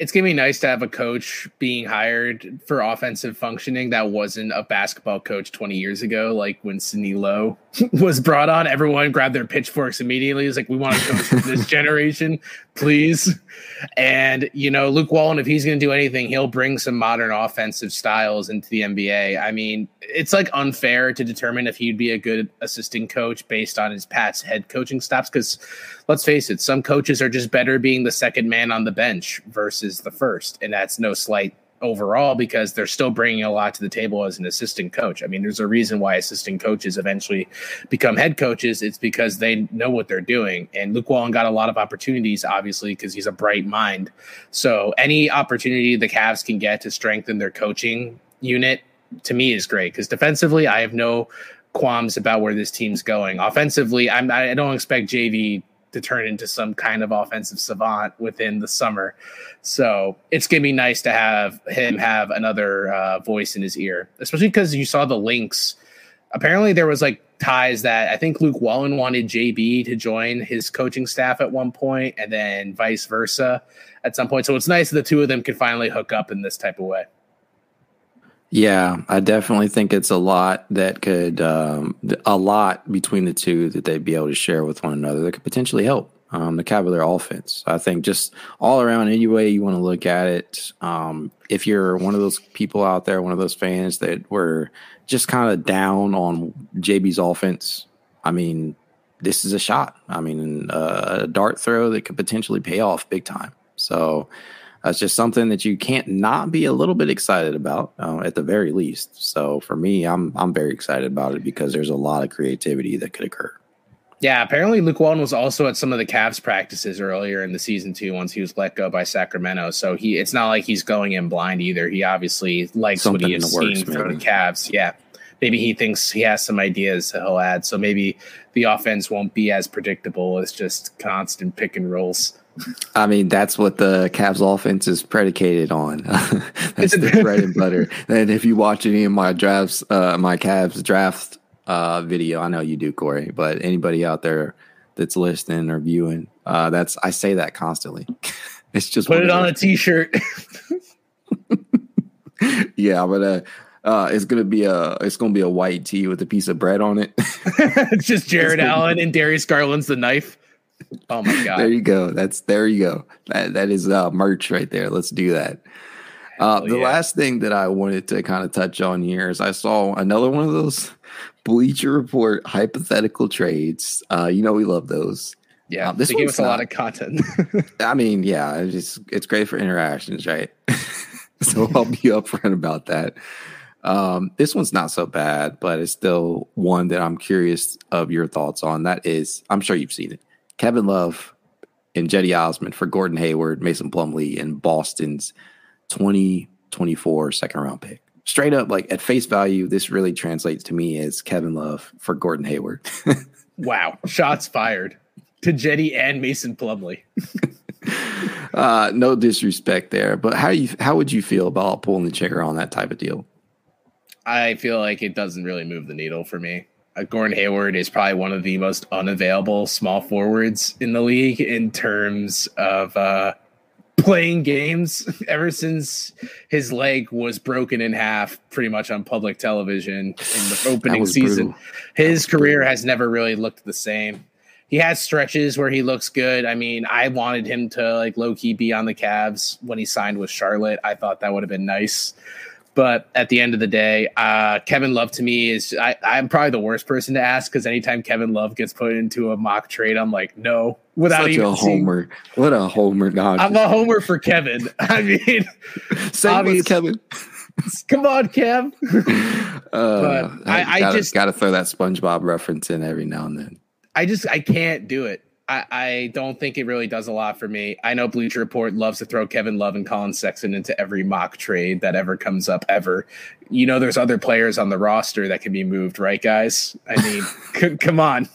Speaker 2: it's gonna be nice to have a coach being hired for offensive functioning that wasn't a basketball coach 20 years ago, like when Sidney Lowe was brought on. Everyone grabbed their pitchforks immediately. It's like, we want to coach this generation, please. And you know, Luke Walton, if he's gonna do anything, he'll bring some modern offensive styles into the NBA. I mean, it's like unfair to determine if he'd be a good assistant coach based on his past head coaching stops because let's face it, some coaches are just better being the second man on the bench versus the first. And that's no slight overall because they're still bringing a lot to the table as an assistant coach. I mean, there's a reason why assistant coaches eventually become head coaches. It's because they know what they're doing. And Luke Walton got a lot of opportunities, obviously, because he's a bright mind. So any opportunity the Cavs can get to strengthen their coaching unit to me is great because defensively, I have no qualms about where this team's going. Offensively, I'm I don't expect JB to turn into some kind of offensive savant within the summer. So it's gonna be nice to have him have another uh, voice in his ear, especially because you saw the links. Apparently, there was like ties that I think Luke Walton wanted JB to join his coaching staff at one point, and then vice versa at some point. So it's nice that the two of them can finally hook up in this type of way.
Speaker 1: Yeah, I definitely think it's a lot that could, um, a lot between the two that they'd be able to share with one another that could potentially help um, the Cavalier offense. I think just all around, any way you want to look at it, um, if you're one of those people out there, one of those fans that were just kind of down on JB's offense, I mean, this is a shot. I mean, uh, a dart throw that could potentially pay off big time. So, that's just something that you can't not be a little bit excited about uh, at the very least. So for me, I'm I'm very excited about it because there's a lot of creativity that could occur.
Speaker 2: Yeah, apparently Luke Walton was also at some of the Cavs practices earlier in the season too. Once he was let go by Sacramento, so he it's not like he's going in blind either. He obviously likes Something what he has seen from the Cavs. Yeah, maybe he thinks he has some ideas that he'll add. So maybe the offense won't be as predictable as just constant pick and rolls.
Speaker 1: I mean, that's what the Cavs offense is predicated on. that's the bread and butter. And if you watch any of my drafts, uh, my Cavs draft uh, video, I know you do, Corey, but anybody out there that's listening or viewing, uh, that's I say that constantly. it's just
Speaker 2: put it on a t-shirt.
Speaker 1: yeah, but uh, uh, it's gonna be a it's gonna be a white tee with a piece of bread on it.
Speaker 2: it's just Jarrett Allen and Darius Garland's the knife. Oh my god!
Speaker 1: there you go. That's there you go. That that is uh, merch right there. Let's do that. Uh, the yeah. last thing that I wanted to kind of touch on here is I saw another one of those Bleacher Report hypothetical trades. Uh, you know we love those.
Speaker 2: Yeah, um, this they give us not, a lot of content.
Speaker 1: I mean, yeah, it's just, it's great for interactions, right? so I'll be upfront about that. Um, this one's not so bad, but it's still one that I'm curious of your thoughts on. That is, I'm sure you've seen it. Kevin Love and Cedi Osman for Gordon Hayward, Mason Plumlee, and Boston's 2024 second round pick. Straight up, like at face value, this really translates to me as Kevin Love for Gordon Hayward.
Speaker 2: wow. Shots fired to Cedi and Mason Plumlee.
Speaker 1: uh, no disrespect there, but how you how would you feel about pulling the trigger on that type of deal?
Speaker 2: I feel like it doesn't really move the needle for me. Uh, Gordon Hayward is probably one of the most unavailable small forwards in the league in terms of uh, playing games ever since his leg was broken in half pretty much on public television in the opening season. Brutal. His career has never really looked the same. He has stretches where he looks good. I mean, I wanted him to like low key be on the Cavs when he signed with Charlotte. I thought that would have been nice. But at the end of the day, uh, Kevin Love to me is I, am probably the worst person to ask because anytime Kevin Love gets put into a mock trade, I'm like, no, without
Speaker 1: Such
Speaker 2: even
Speaker 1: a homer. Seeing, what a homer! God,
Speaker 2: I'm a homer for Kevin. I mean,
Speaker 1: same with Kevin.
Speaker 2: Come on, Kev.
Speaker 1: Uh, but I, I gotta, just got to throw that SpongeBob reference in every now and then.
Speaker 2: I just I can't do it. I, I, don't think it really does a lot for me. I know Bleacher Report loves to throw Kevin Love and Collin Sexton into every mock trade that ever comes up ever. You know, there's other players on the roster that can be moved, right, guys? I mean, c- come on.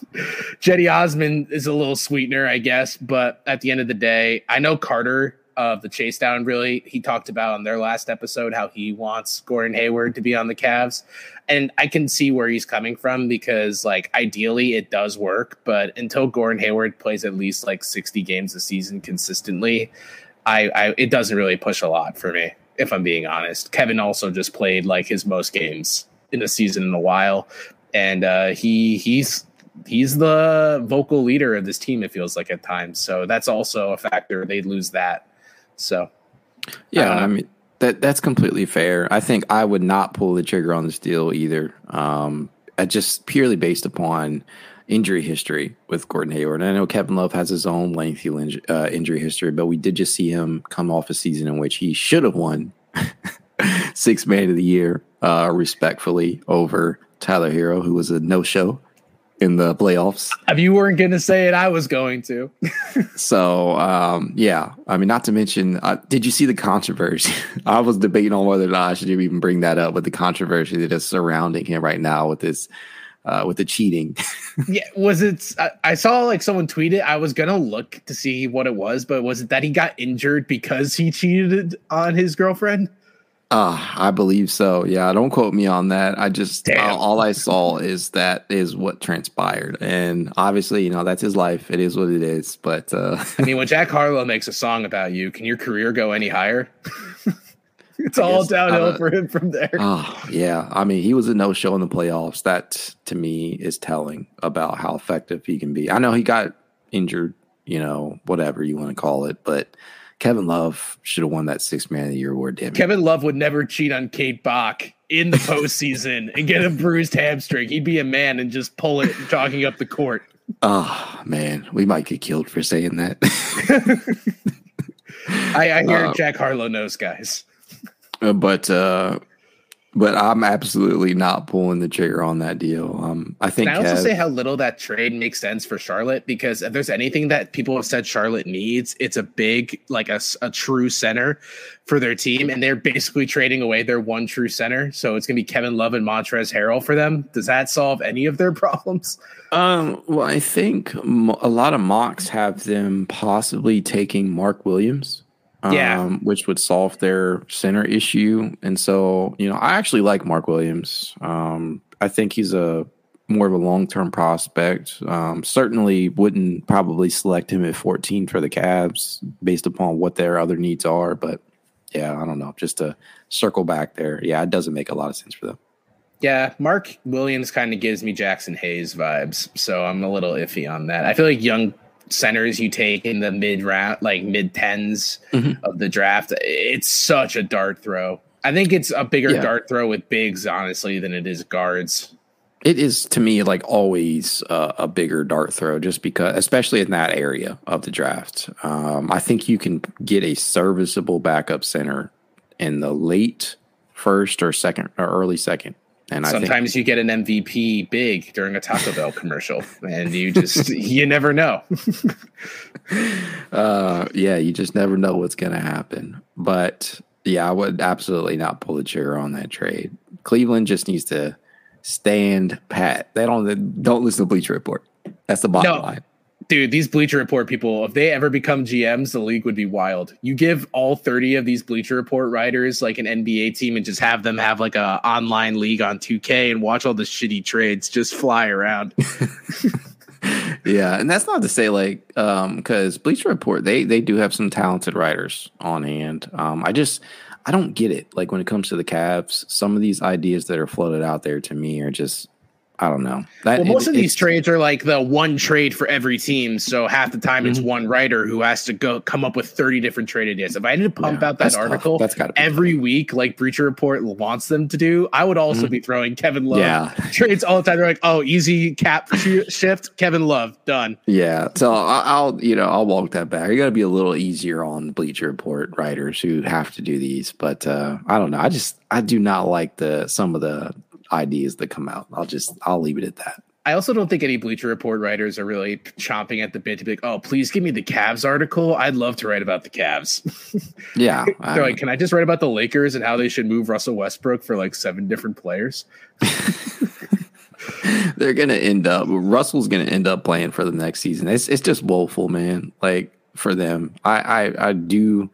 Speaker 2: Cedi Osman is a little sweetener, I guess, but at the end of the day, I know Carter of the chase down really. He talked about on their last episode how he wants Gordon Hayward to be on the Cavs. And I can see where he's coming from because like ideally it does work but until Gordon Hayward plays at least like 60 games a season consistently I, I it doesn't really push a lot for me if I'm being honest. Kevin also just played like his most games in a season in a while. And uh, he he's he's the vocal leader of this team it feels like at times. So that's also a factor. They lose that so,
Speaker 1: yeah, I, I mean that that's completely fair. I think I would not pull the trigger on this deal either. Um, just purely based upon injury history with Gordon Hayward. And I know Kevin Love has his own lengthy uh, injury history, but we did just see him come off a season in which he should have won six man of the year, uh, respectfully over Tyler Herro, who was a no show in the playoffs.
Speaker 2: If you weren't going to say it, I was going to.
Speaker 1: so, um, yeah, I mean, not to mention, uh, did you see the controversy? I was debating on whether or not I should even bring that up, but the controversy that is surrounding him right now with this. Uh, with the cheating,
Speaker 2: yeah, was it? I, I saw like someone tweet it. I was gonna look to see what it was, but was it that he got injured because he cheated on his girlfriend?
Speaker 1: Uh, I believe so. Yeah, don't quote me on that. I just uh, all I saw is that is what transpired, and obviously, you know, that's his life. It is what it is. But uh,
Speaker 2: I mean, when Jack Harlow makes a song about you, can your career go any higher? it's all downhill uh, for him from there.
Speaker 1: Oh yeah, I mean, he was a no show in the playoffs. That to me is telling about how effective he can be. I know he got injured, you know, whatever you want to call it, but Kevin Love should have won that six man of the year award. Damn
Speaker 2: Kevin Love would never cheat on Kate Bock in the postseason and get a bruised hamstring. He'd be a man and just pull it jogging up the court.
Speaker 1: Oh man, we might get killed for saying that.
Speaker 2: I, I, hear uh, Jack Harlow knows guys.
Speaker 1: Uh, but uh, but I'm absolutely not pulling the trigger on that deal. Um, I think.
Speaker 2: Can I also Kev, say how little that trade makes sense for Charlotte because if there's anything that people have said Charlotte needs, it's a big, like a, a true center for their team, and they're basically trading away their one true center. So it's going to be Kevin Love and Montrezl Harrell for them. Does that solve any of their problems?
Speaker 1: Um, well, I think a lot of mocks have them possibly taking Mark Williams yeah. Um, which would solve their center issue. And so, you know, I actually like Mark Williams. Um, I think he's a more of a long term prospect. Um, certainly wouldn't probably select him at 14 for the Cavs based upon what their other needs are. But yeah, I don't know. Just to circle back there, yeah, it doesn't make a lot of sense for them.
Speaker 2: Yeah, Mark Williams kind of gives me Jaxson Hayes vibes, so I'm a little iffy on that. I feel like young centers you take in the mid round, like mid 10s mm-hmm. of the draft. It's such a dart throw. I think it's a bigger yeah. dart throw with bigs, honestly, than it is guards.
Speaker 1: It is to me like always uh, a bigger dart throw, just because, especially in that area of the draft. Um, I think you can get a serviceable backup center in the late first or second or early second.
Speaker 2: And sometimes think, you get an MVP big during a Taco Bell commercial, and you just you never know.
Speaker 1: uh, yeah, you just never know what's going to happen. But yeah, I would absolutely not pull the trigger on that trade. Cleveland just needs to stand pat. They don't don't listen to Bleacher Report. That's the bottom no, line.
Speaker 2: Dude, these Bleacher Report people, if they ever become GMs, the league would be wild. You give all 30 of these Bleacher Report writers like an NBA team and just have them have like a online league on 2K and watch all the shitty trades just fly around.
Speaker 1: yeah, and that's not to say like um cuz Bleacher Report they they do have some talented writers on hand. Um I just I don't get it. Like when it comes to the Cavs, some of these ideas that are floated out there to me are just I don't know.
Speaker 2: That, well, most it, of these trades are like the one trade for every team. So half the time mm-hmm. it's one writer who has to go come up with 30 different trade ideas. If I had to pump yeah, out that article that's every tough. week, like Bleacher Report wants them to do, I would also mm-hmm. be throwing Kevin Love yeah. trades all the time. They're like, oh, easy cap shift, Kevin Love, done.
Speaker 1: Yeah. So I'll, you know, I'll walk that back. You got to be a little easier on Bleacher Report writers who have to do these. But uh, I don't know. I just, I do not like the, some of the ideas that come out. I'll just I'll leave it at that.
Speaker 2: I also don't think any Bleacher Report writers are really chomping at the bit to be like, "Oh, please give me the Cavs article. I'd love to write about the Cavs."
Speaker 1: yeah,
Speaker 2: they're like, "Can I just write about the Lakers and how they should move Russell Westbrook for like seven different players?"
Speaker 1: they're gonna end up. Russell's gonna end up playing for the next season. It's it's just woeful, man. Like for them, I I, I do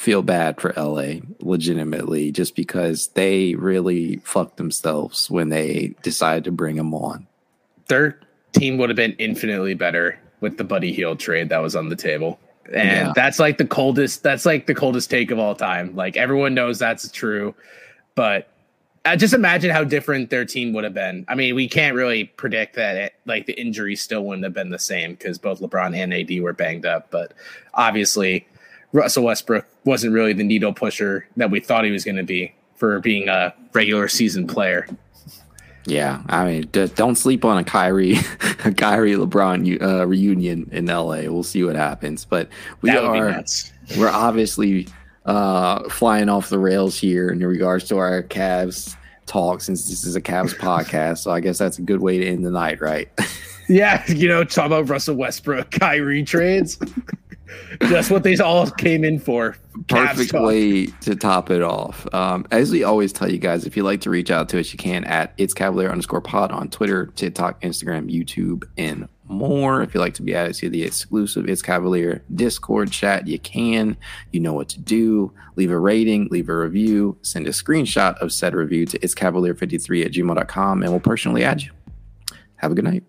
Speaker 1: feel bad for LA legitimately just because they really fucked themselves when they decided to bring him on.
Speaker 2: Their team would have been infinitely better with the Buddy Hield trade that was on the table. And yeah. that's like the coldest that's like the coldest take of all time. Like everyone knows that's true, but uh, just imagine how different their team would have been. I mean, we can't really predict that it, like the injury still wouldn't have been the same because both LeBron and AD were banged up, but obviously Russell Westbrook wasn't really the needle pusher that we thought he was going to be for being a regular season player.
Speaker 1: Yeah, I mean, don't sleep on a Kyrie, a Kyrie LeBron uh, reunion in LA. We'll see what happens, but we are we're obviously uh, flying off the rails here in regards to our Cavs talk, since this is a Cavs podcast. So I guess that's a good way to end the night, right?
Speaker 2: yeah, you know, talk about Russell Westbrook, Kyrie trades. That's what they all came in for.
Speaker 1: Perfect way to top it off. Um, as we always tell you guys, if you'd like to reach out to us, you can at it's Cavalier underscore pod on Twitter, TikTok, Instagram, YouTube, and more. If you'd like to be added to the exclusive It's Cavalier Discord chat, you can. You know what to do. Leave a rating, leave a review, send a screenshot of said review to it's Cavalier 53 at gmail.com, and we'll personally add you. Have a good night.